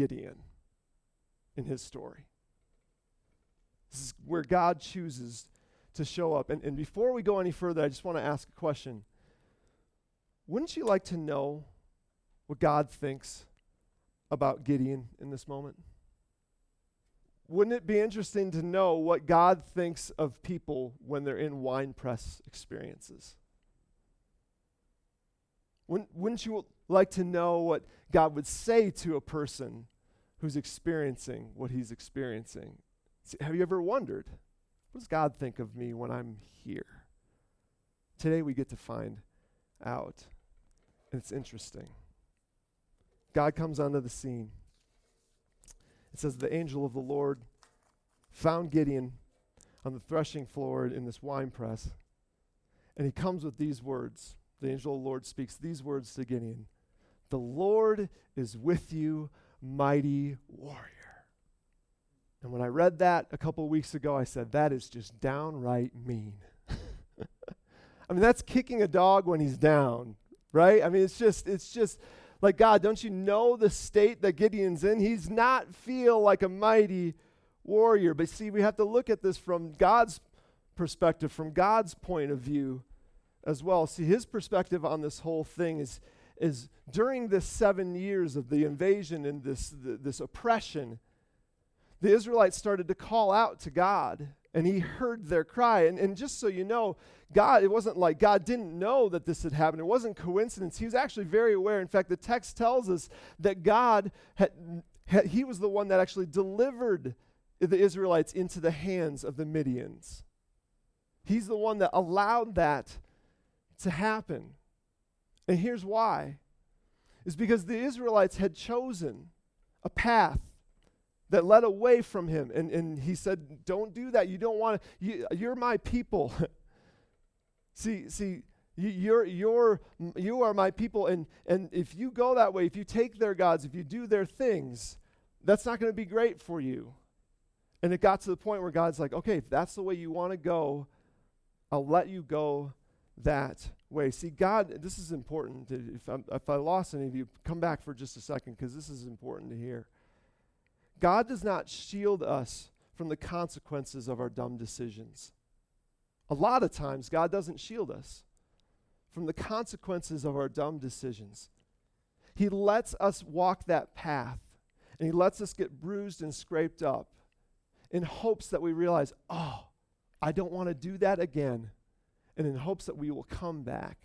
Gideon in his story. This is where God chooses to show up. And, and before we go any further, I just want to ask a question. Wouldn't you like to know what God thinks about Gideon in this moment? Wouldn't it be interesting to know what God thinks of people when they're in wine press experiences? Wouldn't, wouldn't you like to know what God would say to a person who's experiencing what he's experiencing? Have you ever wondered, what does God think of me when I'm here? Today we get to find out. And it's interesting. God comes onto the scene. It says, The angel of the Lord found Gideon on the threshing floor in this wine press. And he comes with these words. The angel of the Lord speaks these words to Gideon The Lord is with you, mighty warrior. And when I read that a couple weeks ago, I said, That is just downright mean. I mean, that's kicking a dog when he's down, right? I mean, it's just, it's just like, God, don't you know the state that Gideon's in? He's not feel like a mighty warrior. But see, we have to look at this from God's perspective, from God's point of view as well. See, his perspective on this whole thing is, is during this seven years of the invasion and this, this oppression, the Israelites started to call out to God, and he heard their cry. And, and just so you know, God, it wasn't like God didn't know that this had happened. It wasn't coincidence. He was actually very aware. In fact, the text tells us that God had, had he was the one that actually delivered the Israelites into the hands of the Midians. He's the one that allowed that to happen. And here's why. Is because the Israelites had chosen a path that led away from him. And, and he said, Don't do that. You don't want to, you, you're my people. See, see, you're, you're, you are my people, and, and if you go that way, if you take their gods, if you do their things, that's not going to be great for you. And it got to the point where God's like, okay, if that's the way you want to go, I'll let you go that way. See, God, this is important. If, I'm, if I lost any of you, come back for just a second because this is important to hear. God does not shield us from the consequences of our dumb decisions. A lot of times, God doesn't shield us from the consequences of our dumb decisions. He lets us walk that path, and He lets us get bruised and scraped up in hopes that we realize, oh, I don't want to do that again, and in hopes that we will come back.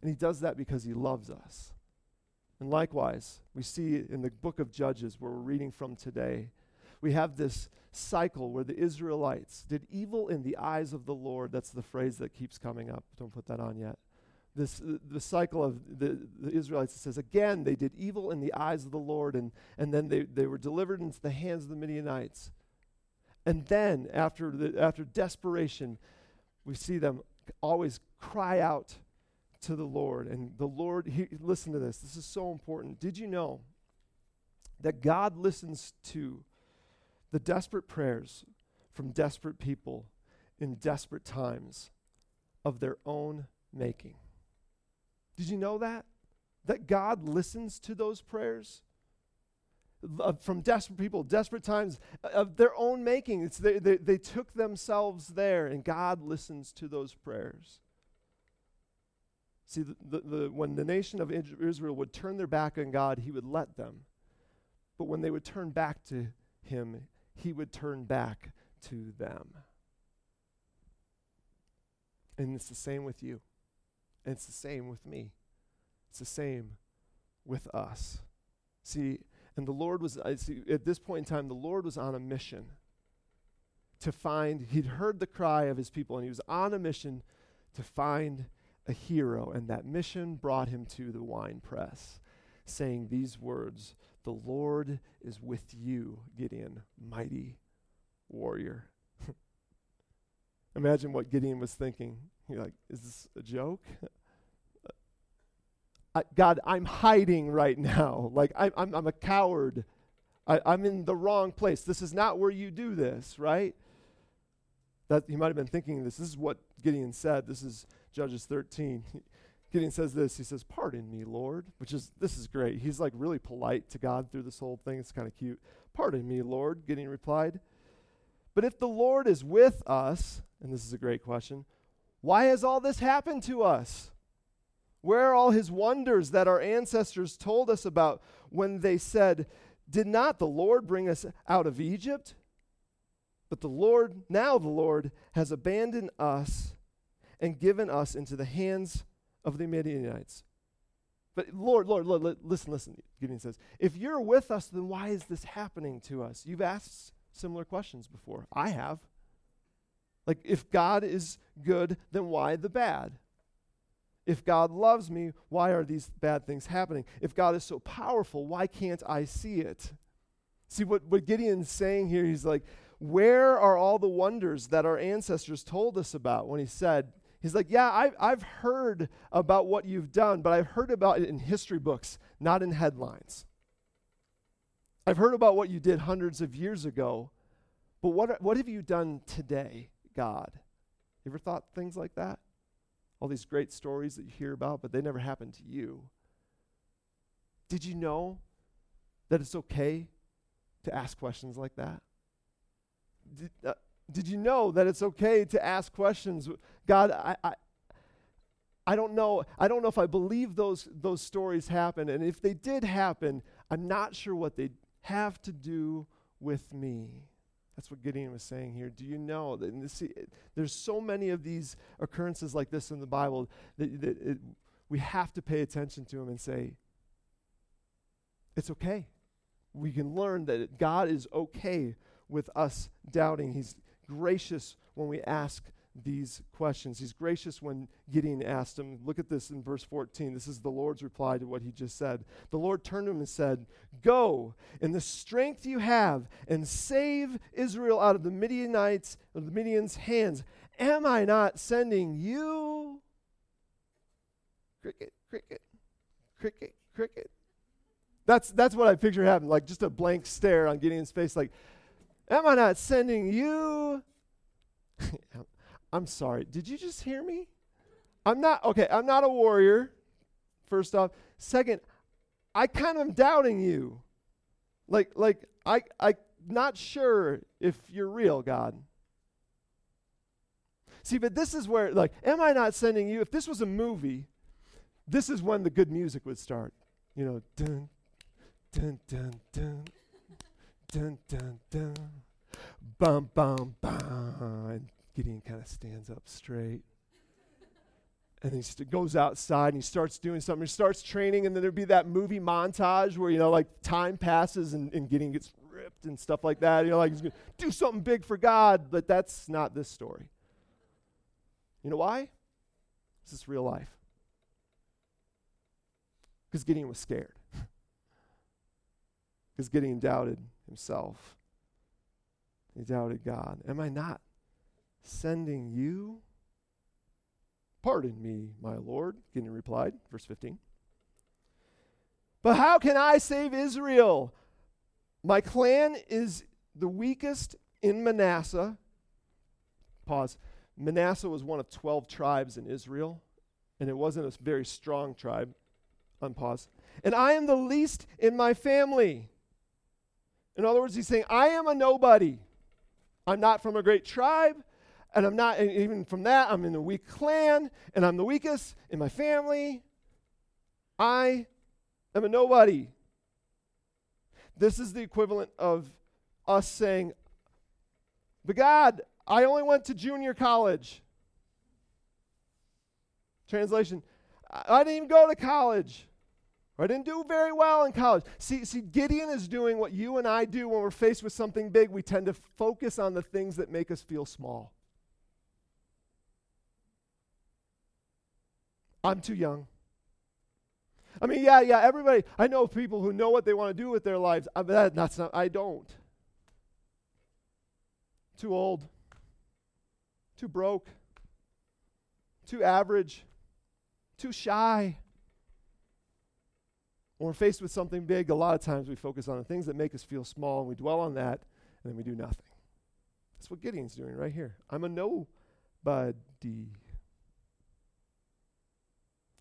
And He does that because He loves us. And likewise, we see in the book of Judges, where we're reading from today, we have this cycle where the Israelites did evil in the eyes of the Lord. That's the phrase that keeps coming up. Don't put that on yet. This, uh, the cycle of the, the Israelites says, again, they did evil in the eyes of the Lord, and, and then they, they were delivered into the hands of the Midianites. And then, after, the, after desperation, we see them always cry out to the Lord. And the Lord, he, listen to this, this is so important. Did you know that God listens to the desperate prayers from desperate people in desperate times of their own making. Did you know that? That God listens to those prayers? From desperate people, desperate times uh, of their own making. They, they, they took themselves there, and God listens to those prayers. See, the, the, the, when the nation of Israel would turn their back on God, He would let them. But when they would turn back to Him, he would turn back to them. And it's the same with you. And it's the same with me. It's the same with us. See, and the Lord was, at this point in time, the Lord was on a mission to find, he'd heard the cry of his people, and he was on a mission to find a hero. And that mission brought him to the wine press, saying these words the Lord is with you, Gideon, mighty warrior. Imagine what Gideon was thinking. You're like, is this a joke? God, I'm hiding right now. Like, I, I'm, I'm a coward. I, I'm in the wrong place. This is not where you do this, right? That he might have been thinking this. This is what Gideon said. This is Judges 13. Gideon says this. He says, Pardon me, Lord, which is, this is great. He's like really polite to God through this whole thing. It's kind of cute. Pardon me, Lord, Gideon replied. But if the Lord is with us, and this is a great question, why has all this happened to us? Where are all his wonders that our ancestors told us about when they said, Did not the Lord bring us out of Egypt? But the Lord, now the Lord, has abandoned us and given us into the hands of the Midianites. But Lord, Lord, Lord, listen, listen, Gideon says, if you're with us, then why is this happening to us? You've asked similar questions before. I have. Like, if God is good, then why the bad? If God loves me, why are these bad things happening? If God is so powerful, why can't I see it? See, what, what Gideon's saying here, he's like, where are all the wonders that our ancestors told us about when he said, He's like, Yeah, I've, I've heard about what you've done, but I've heard about it in history books, not in headlines. I've heard about what you did hundreds of years ago, but what, what have you done today, God? You ever thought things like that? All these great stories that you hear about, but they never happened to you. Did you know that it's okay to ask questions like that? Did, uh, did you know that it's okay to ask questions? God, I, I, I don't know. I don't know if I believe those, those stories happen. And if they did happen, I'm not sure what they have to do with me. That's what Gideon was saying here. Do you know that this, there's so many of these occurrences like this in the Bible that, that it, we have to pay attention to them and say, it's okay. We can learn that God is okay with us doubting. He's gracious when we ask these questions. He's gracious when Gideon asked him. Look at this in verse 14. This is the Lord's reply to what he just said. The Lord turned to him and said, Go in the strength you have and save Israel out of the Midianites, of the Midian's hands. Am I not sending you? Cricket, cricket, cricket, cricket. That's, that's what I picture happening, like just a blank stare on Gideon's face, like, Am I not sending you? I'm sorry. Did you just hear me? I'm not, okay, I'm not a warrior, first off. Second, I kind of am doubting you. Like, like, I, I'm not sure if you're real, God. See, but this is where, like, am I not sending you? If this was a movie, this is when the good music would start. You know, dun, dun, dun, dun dun, dun, dun. Bum, bum, bum. Gideon kind of stands up straight. And he st- goes outside and he starts doing something. He starts training, and then there'd be that movie montage where, you know, like time passes and, and Gideon gets ripped and stuff like that. You know, like he's going to do something big for God, but that's not this story. You know why? This is real life. Because Gideon was scared. Because Gideon doubted himself. He doubted God. Am I not sending you? Pardon me, my Lord, Gideon replied, verse 15. But how can I save Israel? My clan is the weakest in Manasseh. Pause. Manasseh was one of 12 tribes in Israel, and it wasn't a very strong tribe. Unpause. And I am the least in my family. In other words, he's saying, I am a nobody. I'm not from a great tribe, and I'm not, and even from that, I'm in a weak clan, and I'm the weakest in my family. I am a nobody. This is the equivalent of us saying, But God, I only went to junior college. Translation, I didn't even go to college. I didn't do very well in college. See, see, Gideon is doing what you and I do when we're faced with something big. We tend to focus on the things that make us feel small. I'm too young. I mean, yeah, yeah, everybody, I know people who know what they want to do with their lives. I, that, that's not, I don't. Too old. Too broke. Too average. Too shy. When we're faced with something big, a lot of times we focus on the things that make us feel small and we dwell on that and then we do nothing. That's what Gideon's doing right here. I'm a nobody.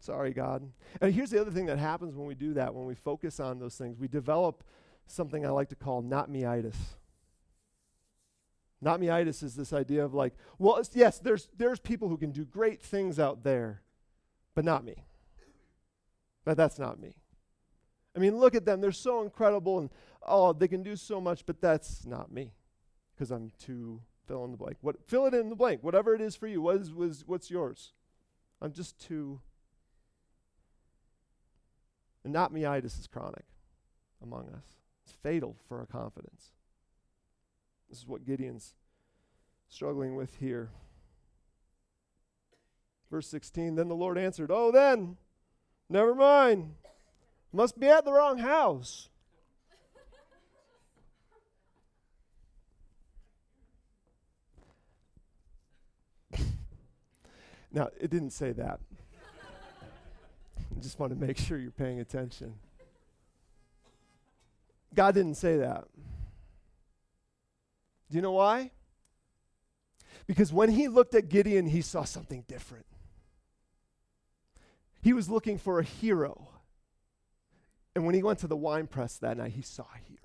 Sorry, God. And here's the other thing that happens when we do that, when we focus on those things. We develop something I like to call not meitis. Not meitis is this idea of like, well, yes, there's, there's people who can do great things out there, but not me. But that's not me. I mean, look at them. They're so incredible and, oh, they can do so much, but that's not me because I'm too fill in the blank. What, fill it in the blank, whatever it is for you. What is, was, what's yours? I'm just too. And not meitis is chronic among us. It's fatal for our confidence. This is what Gideon's struggling with here. Verse 16 Then the Lord answered, Oh, then, never mind. Must be at the wrong house. now, it didn't say that. I just want to make sure you're paying attention. God didn't say that. Do you know why? Because when he looked at Gideon, he saw something different. He was looking for a hero. And when he went to the wine press that night, he saw a hero.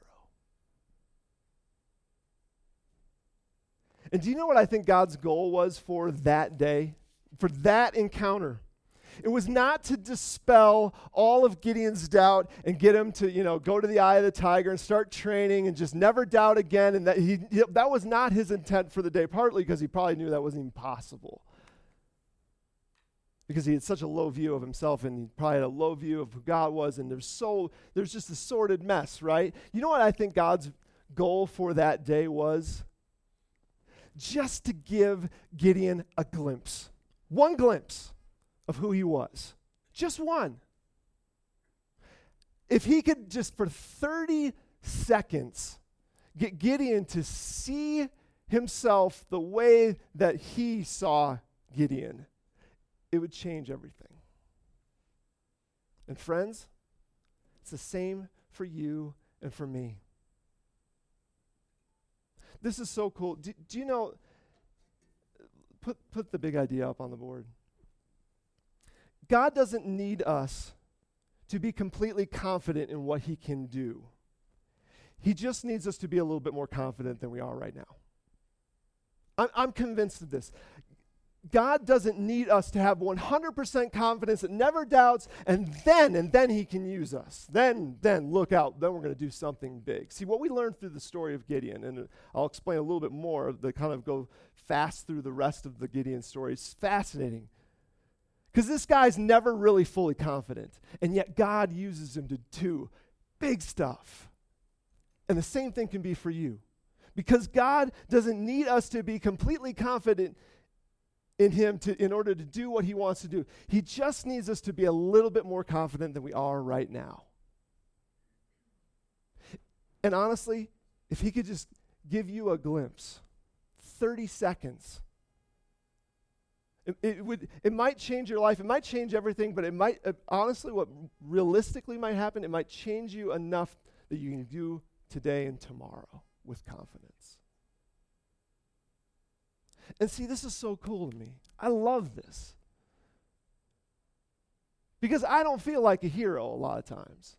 And do you know what I think God's goal was for that day? For that encounter? It was not to dispel all of Gideon's doubt and get him to, you know, go to the eye of the tiger and start training and just never doubt again. And that, he, that was not his intent for the day, partly because he probably knew that wasn't even possible. Because he had such a low view of himself and he probably had a low view of who God was. And there's so, there's just a sordid mess, right? You know what I think God's goal for that day was? Just to give Gideon a glimpse. One glimpse of who he was. Just one. If he could just for 30 seconds get Gideon to see himself the way that he saw Gideon, it would change everything. And friends, it's the same for you and for me. This is so cool. Do, do you know? Put, put the big idea up on the board. God doesn't need us to be completely confident in what He can do. He just needs us to be a little bit more confident than we are right now. I'm, I'm convinced of this. God doesn't need us to have 100% confidence that never doubts, and then, and then He can use us. Then, then, look out, then we're going to do something big. See, what we learned through the story of Gideon, and I'll explain a little bit more the kind of go fast through the rest of the Gideon story, it's fascinating. Because this guy's never really fully confident, and yet God uses him to do big stuff. And the same thing can be for you. Because God doesn't need us to be completely confident in Him to, in order to do what He wants to do. He just needs us to be a little bit more confident than we are right now. And honestly, if He could just give you a glimpse, 30 seconds it, it, would, it might change your life. It might change everything, but it might, uh, honestly, what realistically might happen, it might change you enough that you can do today and tomorrow with confidence. And see, this is so cool to me. I love this. Because I don't feel like a hero a lot of times.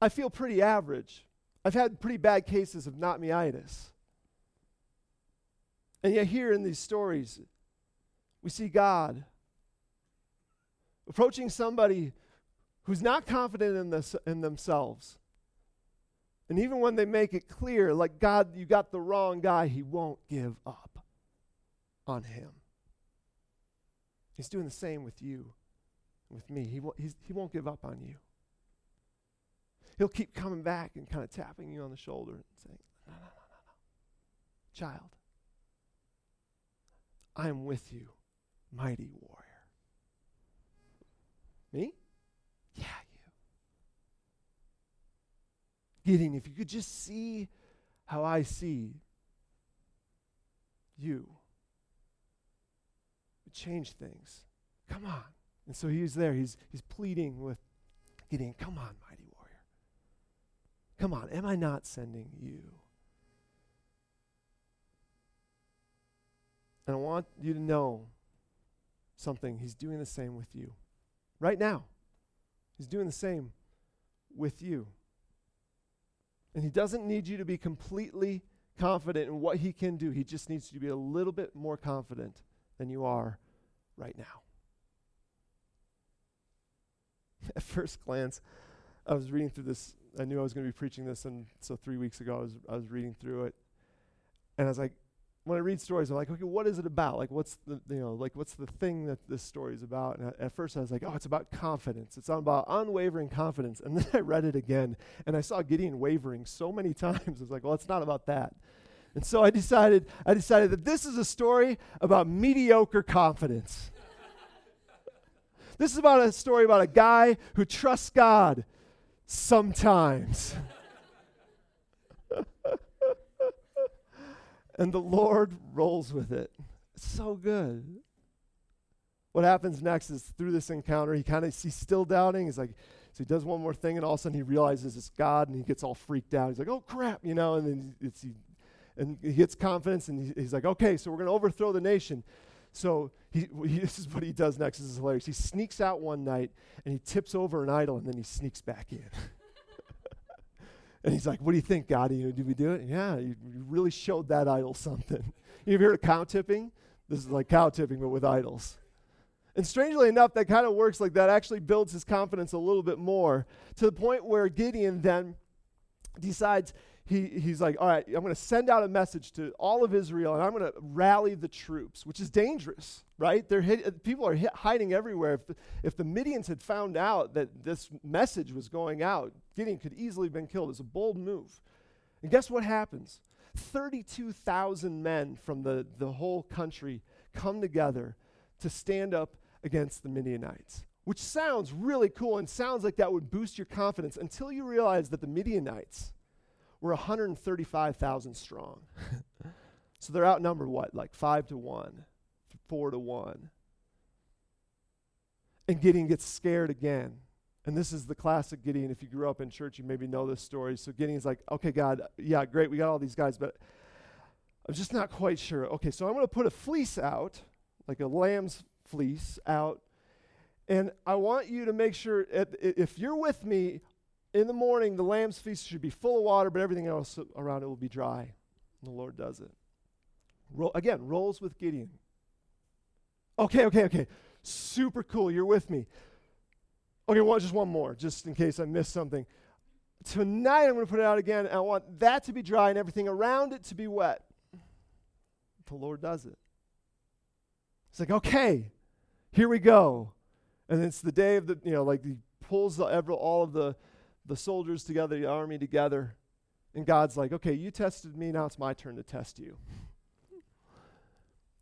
I feel pretty average. I've had pretty bad cases of not meitis. And yet, here in these stories, we see God approaching somebody who's not confident in, this, in themselves. And even when they make it clear, like, God, you got the wrong guy, he won't give up on him. He's doing the same with you, with me. He, won't, he won't give up on you. He'll keep coming back and kind of tapping you on the shoulder and saying, No, no, no, no, no. Child, I am with you, mighty warrior. Me? Yeah, you. Gideon, if you could just see how I see you, it change things. Come on. And so he's there. He's, he's pleading with Gideon, come on, mighty warrior. Come on, am I not sending you? And I want you to know something, He's doing the same with you. Right now, He's doing the same with you. And He doesn't need you to be completely confident in what He can do, He just needs you to be a little bit more confident than you are right now. At first glance, I was reading through this. I knew I was going to be preaching this, and so three weeks ago I was I was reading through it, and I was like, when I read stories, I'm like, okay, what is it about? Like, what's the you know, like, what's the thing that this story is about? And at first, I was like, oh, it's about confidence. It's about unwavering confidence. And then I read it again, and I saw Gideon wavering so many times. I was like, well, it's not about that. And so I decided, I decided that this is a story about mediocre confidence. this is about a story about a guy who trusts God sometimes. And the Lord rolls with it. It's so good. What happens next is through this encounter, he kind of he's still doubting. He's like, so he does one more thing, and all of a sudden he realizes it's God, and he gets all freaked out. He's like, "Oh crap!" You know, and then it's he, and he gets confidence, and he, he's like, "Okay, so we're going to overthrow the nation." So he, he, this is what he does next. This is hilarious. He sneaks out one night, and he tips over an idol, and then he sneaks back in. And he's like, What do you think, God? You know, did we do it? Yeah, you, you really showed that idol something. you ever heard of cow tipping? This is like cow tipping, but with idols. And strangely enough, that kind of works like that, actually builds his confidence a little bit more to the point where Gideon then decides he, he's like, all right, I'm going to send out a message to all of Israel and I'm going to rally the troops, which is dangerous, right? They're hid, uh, people are hid, hiding everywhere. If the, if the Midians had found out that this message was going out, Gideon could easily have been killed. It's a bold move. And guess what happens? 32,000 men from the, the whole country come together to stand up against the Midianites, which sounds really cool and sounds like that would boost your confidence until you realize that the Midianites were 135,000 strong. so they're outnumbered what? Like 5 to 1, 4 to 1. And Gideon gets scared again. And this is the classic Gideon. If you grew up in church, you maybe know this story. So Gideon's like, okay, God, yeah, great, we got all these guys, but I'm just not quite sure. Okay, so I'm going to put a fleece out, like a lamb's fleece out, and I want you to make sure, if you're with me, in the morning, the lamb's feast should be full of water, but everything else around it will be dry. And the Lord does it. Ro- again, rolls with Gideon. Okay, okay, okay. Super cool. You're with me. Okay, well, just one more, just in case I missed something. Tonight, I'm going to put it out again. and I want that to be dry and everything around it to be wet. The Lord does it. It's like, okay, here we go. And it's the day of the, you know, like he pulls the, all of the the soldiers together, the army together. And God's like, okay, you tested me, now it's my turn to test you.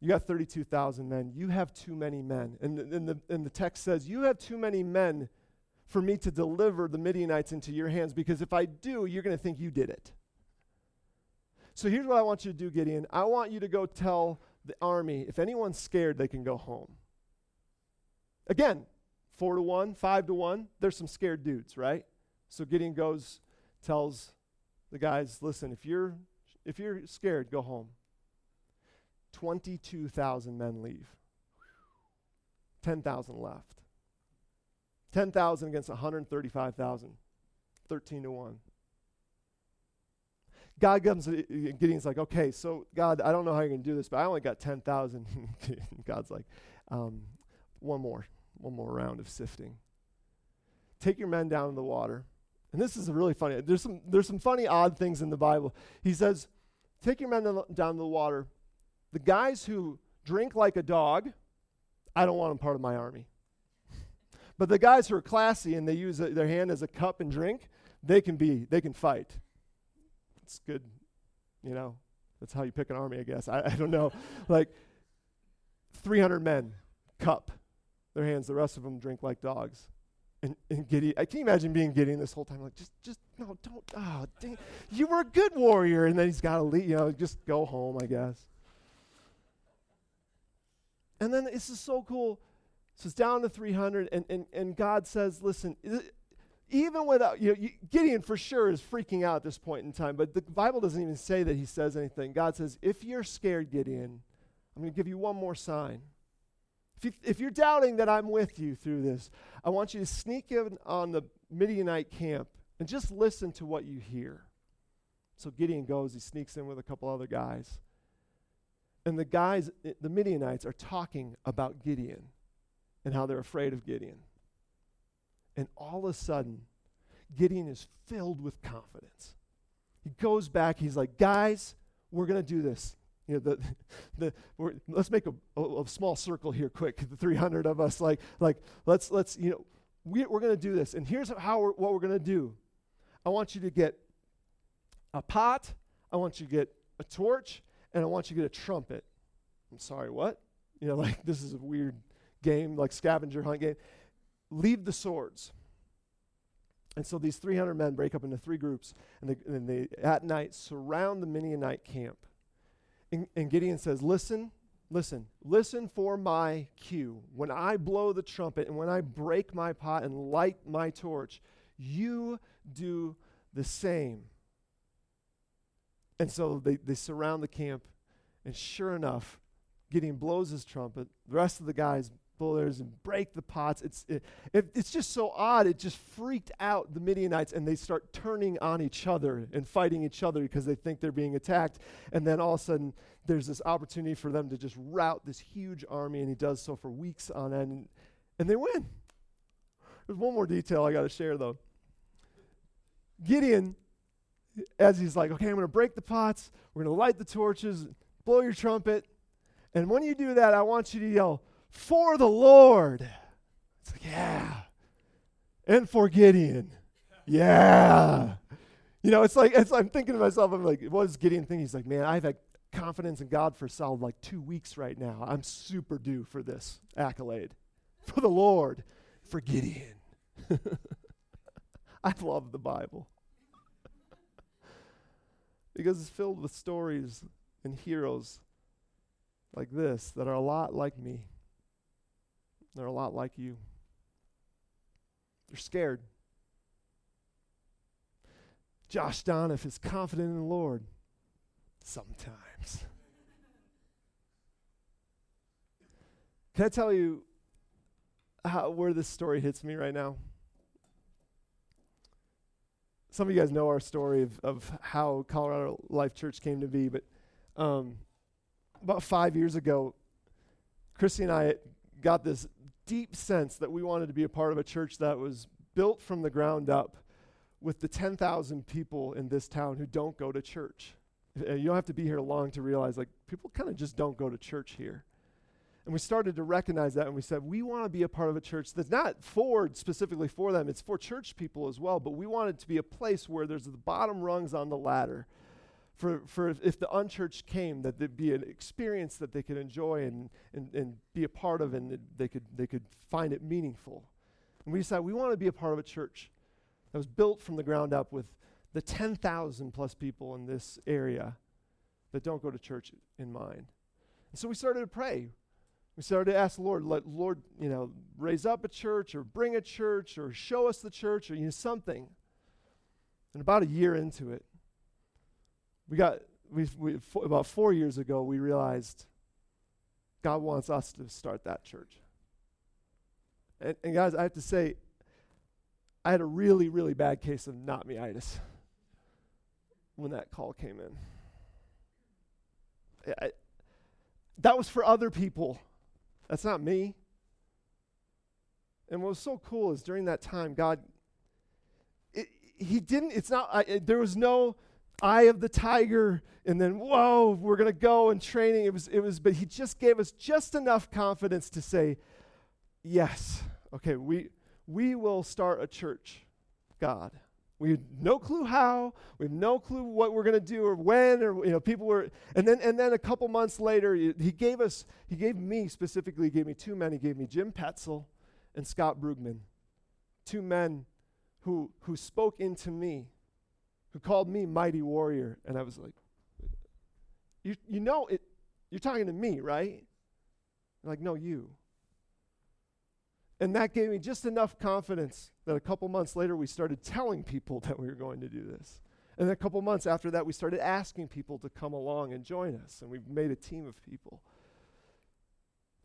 You got 32,000 men. You have too many men. And, and, the, and the text says, You have too many men for me to deliver the Midianites into your hands because if I do, you're going to think you did it. So here's what I want you to do, Gideon. I want you to go tell the army if anyone's scared, they can go home. Again, four to one, five to one, there's some scared dudes, right? So Gideon goes, tells the guys, listen, if you're if you're scared, go home. 22,000 men leave. 10,000 left. 10,000 against 135,000. 13 to 1. God comes, uh, Gideon's like, okay, so God, I don't know how you're going to do this, but I only got 10,000. God's like, um, one more, one more round of sifting. Take your men down to the water. And this is really funny. There's some, there's some funny, odd things in the Bible. He says, Take your men down to the water. The guys who drink like a dog, I don't want them part of my army. But the guys who are classy and they use a, their hand as a cup and drink, they can be, they can fight. It's good, you know. That's how you pick an army, I guess. I, I don't know. like 300 men, cup, their hands. The rest of them drink like dogs. And, and Gideon, I uh, can imagine being Gideon this whole time, like, just, just, no, don't, oh, dang, you were a good warrior. And then he's got to leave, you know, just go home, I guess. And then this is so cool. So it's down to 300, and, and, and God says, listen, even without, you know, you, Gideon for sure is freaking out at this point in time, but the Bible doesn't even say that he says anything. God says, if you're scared, Gideon, I'm going to give you one more sign. If, you, if you're doubting that I'm with you through this, I want you to sneak in on the Midianite camp and just listen to what you hear. So Gideon goes, he sneaks in with a couple other guys. And the guys, eh, the Midianites, are talking about Gideon and how they're afraid of Gideon. And all of a sudden, Gideon is filled with confidence. He goes back, he's like, guys, we're going to do this. You know, the, the, let's make a, a, a, small circle here quick, the 300 of us, like, like let's, let's, you know, we, we're going to do this. And here's how we're, what we're going to do. I want you to get a pot, I want you to get a torch, and I want you to get a trumpet. I'm sorry, what? You know, like this is a weird game, like scavenger hunt game. Leave the swords. And so these 300 men break up into three groups, and they, and they at night surround the Midianite camp. And, and Gideon says, Listen, listen, listen for my cue. When I blow the trumpet and when I break my pot and light my torch, you do the same. And so they, they surround the camp, and sure enough, Gideon blows his trumpet. The rest of the guys blow and break the pots. It's, it, it, it's just so odd. It just freaked out the Midianites, and they start turning on each other and fighting each other because they think they're being attacked. And then all of a sudden, there's this opportunity for them to just rout this huge army, and he does so for weeks on end, and, and they win. There's one more detail I got to share, though. Gideon, as he's like, okay, I'm going to break the pots, we're going to light the torches, blow your trumpet. And when you do that, I want you to yell, for the Lord. It's like, yeah. And for Gideon. Yeah. You know, it's like, I'm thinking to myself, I'm like, what is Gideon thinking? He's like, man, I've had confidence in God for solid like two weeks right now. I'm super due for this accolade. For the Lord, for Gideon. I love the Bible because it's filled with stories and heroes like this that are a lot like me. They're a lot like you. They're scared. Josh Donoff is confident in the Lord sometimes. Can I tell you how, where this story hits me right now? some of you guys know our story of, of how Colorado Life Church came to be, but um, about five years ago, Christy and I got this deep sense that we wanted to be a part of a church that was built from the ground up with the 10,000 people in this town who don't go to church. Uh, you don't have to be here long to realize, like, people kind of just don't go to church here. And we started to recognize that and we said, we want to be a part of a church that's not for specifically for them, it's for church people as well, but we want it to be a place where there's the bottom rungs on the ladder. For, for if the unchurched came, that there'd be an experience that they could enjoy and, and, and be a part of and they could, they could find it meaningful. And we decided we want to be a part of a church that was built from the ground up with the 10,000 plus people in this area that don't go to church in mind. And so we started to pray. We started to ask the Lord, let Lord, you know, raise up a church or bring a church or show us the church or you know, something. And about a year into it, we got we, we about four years ago we realized God wants us to start that church. And, and guys, I have to say, I had a really, really bad case of not meitis when that call came in. I, that was for other people. That's not me. And what was so cool is during that time, God, it, He didn't, it's not, I, it, there was no eye of the tiger and then, whoa, we're going to go and training. It was, it was, but He just gave us just enough confidence to say, yes, okay, we, we will start a church, God. We had no clue how. We have no clue what we're going to do or when or you know people were and then and then a couple months later he gave us he gave me specifically he gave me two men he gave me Jim Petzel and Scott Brugman. Two men who who spoke into me who called me mighty warrior and I was like you you know it you're talking to me, right? like no you. And that gave me just enough confidence that a couple months later we started telling people that we were going to do this. And then a couple months after that, we started asking people to come along and join us. And we made a team of people.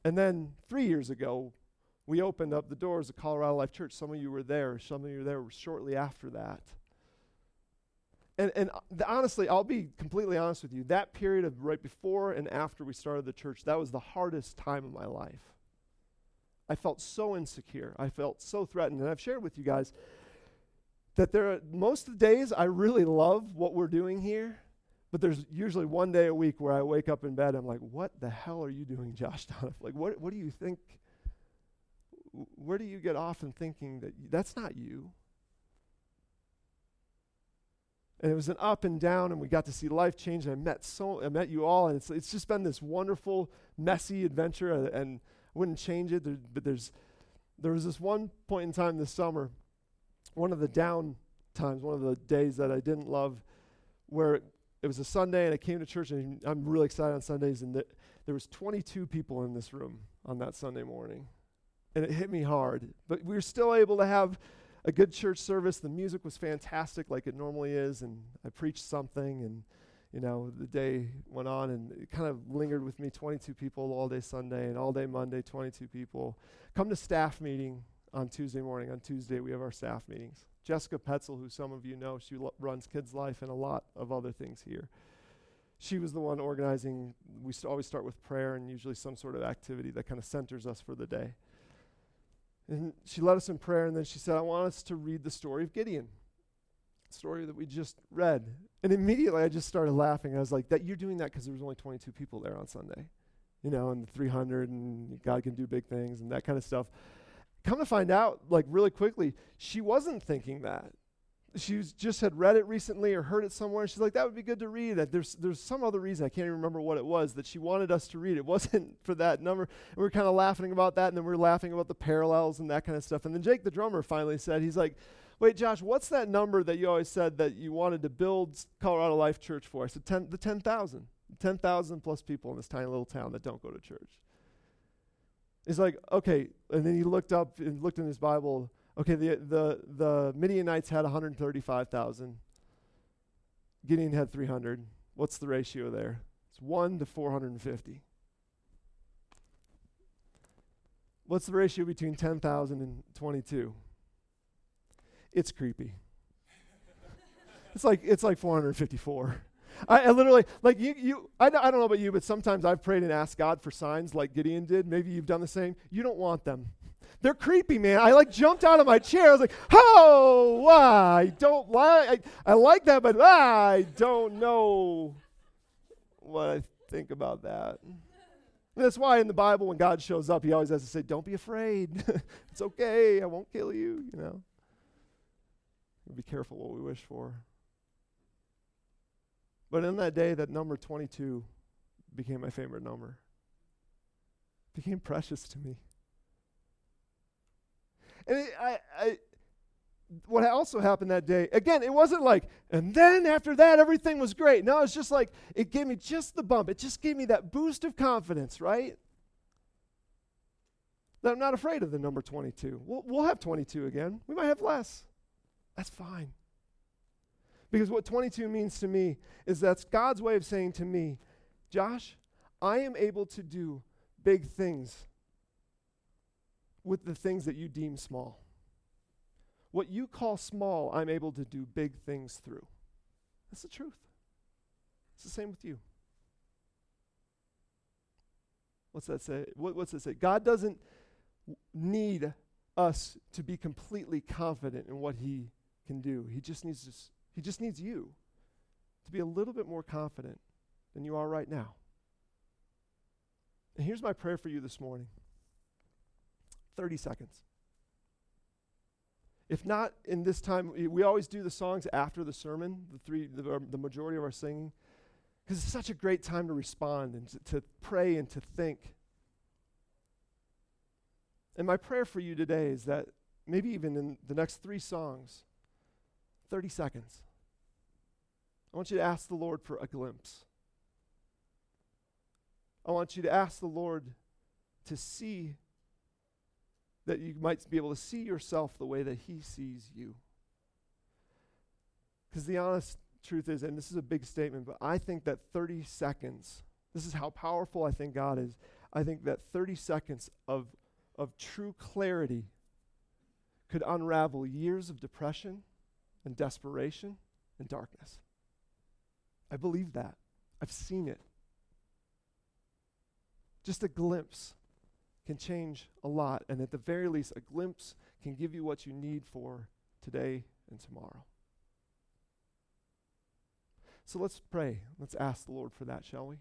And then three years ago, we opened up the doors of Colorado Life Church. Some of you were there, some of you were there shortly after that. And, and uh, the, honestly, I'll be completely honest with you. That period of right before and after we started the church, that was the hardest time of my life. I felt so insecure. I felt so threatened. And I've shared with you guys that there are most of the days I really love what we're doing here, but there's usually one day a week where I wake up in bed. And I'm like, what the hell are you doing, Josh Donoff? Like, what, what do you think? Where do you get off in thinking that you, that's not you? And it was an up and down and we got to see life change and i met so i met you all and it's, it's just been this wonderful messy adventure and, and I wouldn't change it there, but there's there was this one point in time this summer one of the down times one of the days that i didn't love where it was a sunday and i came to church and i'm really excited on sundays and th- there was 22 people in this room on that sunday morning. And it hit me hard but we were still able to have a good church service. The music was fantastic, like it normally is, and I preached something, and you know, the day went on, and it kind of lingered with me. 22 people all day Sunday and all day Monday. 22 people come to staff meeting on Tuesday morning. On Tuesday, we have our staff meetings. Jessica Petzel, who some of you know, she lo- runs Kids Life and a lot of other things here. She was the one organizing. We st- always start with prayer and usually some sort of activity that kind of centers us for the day. And she led us in prayer, and then she said, I want us to read the story of Gideon, story that we just read. And immediately I just started laughing. I was like, that you're doing that because there was only 22 people there on Sunday, you know, and the 300, and God can do big things and that kind of stuff. Come to find out, like really quickly, she wasn't thinking that she just had read it recently or heard it somewhere. She's like, that would be good to read. There's there's some other reason I can't even remember what it was that she wanted us to read. It wasn't for that number. And we are kind of laughing about that, and then we are laughing about the parallels and that kind of stuff. And then Jake, the drummer, finally said, he's like, "Wait, Josh, what's that number that you always said that you wanted to build Colorado Life Church for?" I said, 10, "The ten thousand. Ten thousand plus people in this tiny little town that don't go to church." He's like, "Okay," and then he looked up and looked in his Bible Okay, the, the, the Midianites had 135,000. Gideon had 300. What's the ratio there? It's 1 to 450. What's the ratio between 10,000 and 22? It's creepy. it's like it's like 454. I, I, literally like you. You. I, I don't know about you, but sometimes I've prayed and asked God for signs, like Gideon did. Maybe you've done the same. You don't want them. They're creepy, man. I like jumped out of my chair. I was like, oh, I don't like, I, I like that, but I don't know what I think about that. That's why in the Bible, when God shows up, he always has to say, don't be afraid. it's okay. I won't kill you, you know. we Be careful what we wish for. But in that day, that number 22 became my favorite number. became precious to me. And it, I, I, what also happened that day, again, it wasn't like, and then after that, everything was great. No, it's just like, it gave me just the bump. It just gave me that boost of confidence, right? That I'm not afraid of the number 22. We'll, we'll have 22 again. We might have less. That's fine. Because what 22 means to me is that's God's way of saying to me, Josh, I am able to do big things with the things that you deem small. What you call small, I'm able to do big things through. That's the truth. It's the same with you. What's that say? What, what's that say? God doesn't need us to be completely confident in what He can do. He just needs us, He just needs you to be a little bit more confident than you are right now. And here's my prayer for you this morning. 30 seconds. If not in this time, we always do the songs after the sermon, the three, the, um, the majority of our singing, because it's such a great time to respond and to, to pray and to think. And my prayer for you today is that maybe even in the next three songs, 30 seconds, I want you to ask the Lord for a glimpse. I want you to ask the Lord to see that you might be able to see yourself the way that He sees you. Because the honest truth is, and this is a big statement, but I think that 30 seconds, this is how powerful I think God is. I think that 30 seconds of, of true clarity could unravel years of depression and desperation and darkness. I believe that. I've seen it. Just a glimpse can change a lot, and at the very least, a glimpse can give you what you need for today and tomorrow. So let's pray. Let's ask the Lord for that, shall we?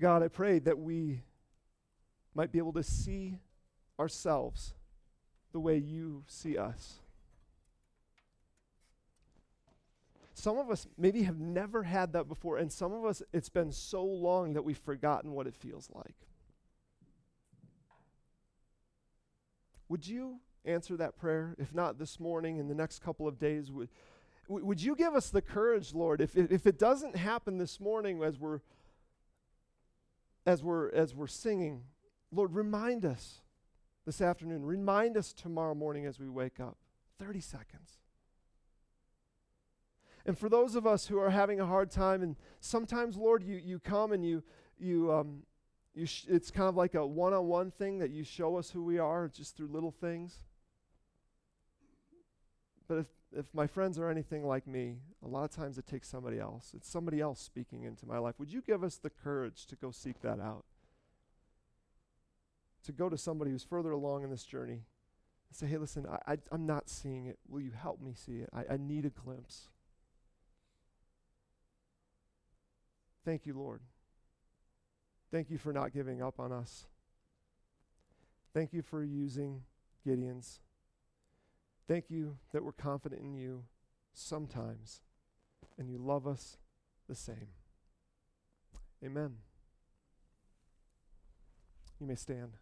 God, I pray that we might be able to see ourselves the way you see us. Some of us maybe have never had that before, and some of us, it's been so long that we've forgotten what it feels like. Would you answer that prayer? If not this morning, in the next couple of days, would, would you give us the courage, Lord? If, if it doesn't happen this morning as we're, as we're, as we're singing, Lord, remind us this afternoon. Remind us tomorrow morning as we wake up. 30 seconds. And for those of us who are having a hard time, and sometimes, Lord, you, you come and you, you, um, you sh- it's kind of like a one on one thing that you show us who we are just through little things. But if, if my friends are anything like me, a lot of times it takes somebody else. It's somebody else speaking into my life. Would you give us the courage to go seek that out? To go to somebody who's further along in this journey and say, hey, listen, I, I, am not seeing it. Will you help me see it? I, I need a glimpse. Thank you, Lord. Thank you for not giving up on us. Thank you for using Gideon's. Thank you that we're confident in you sometimes, and you love us the same. Amen. You may stand.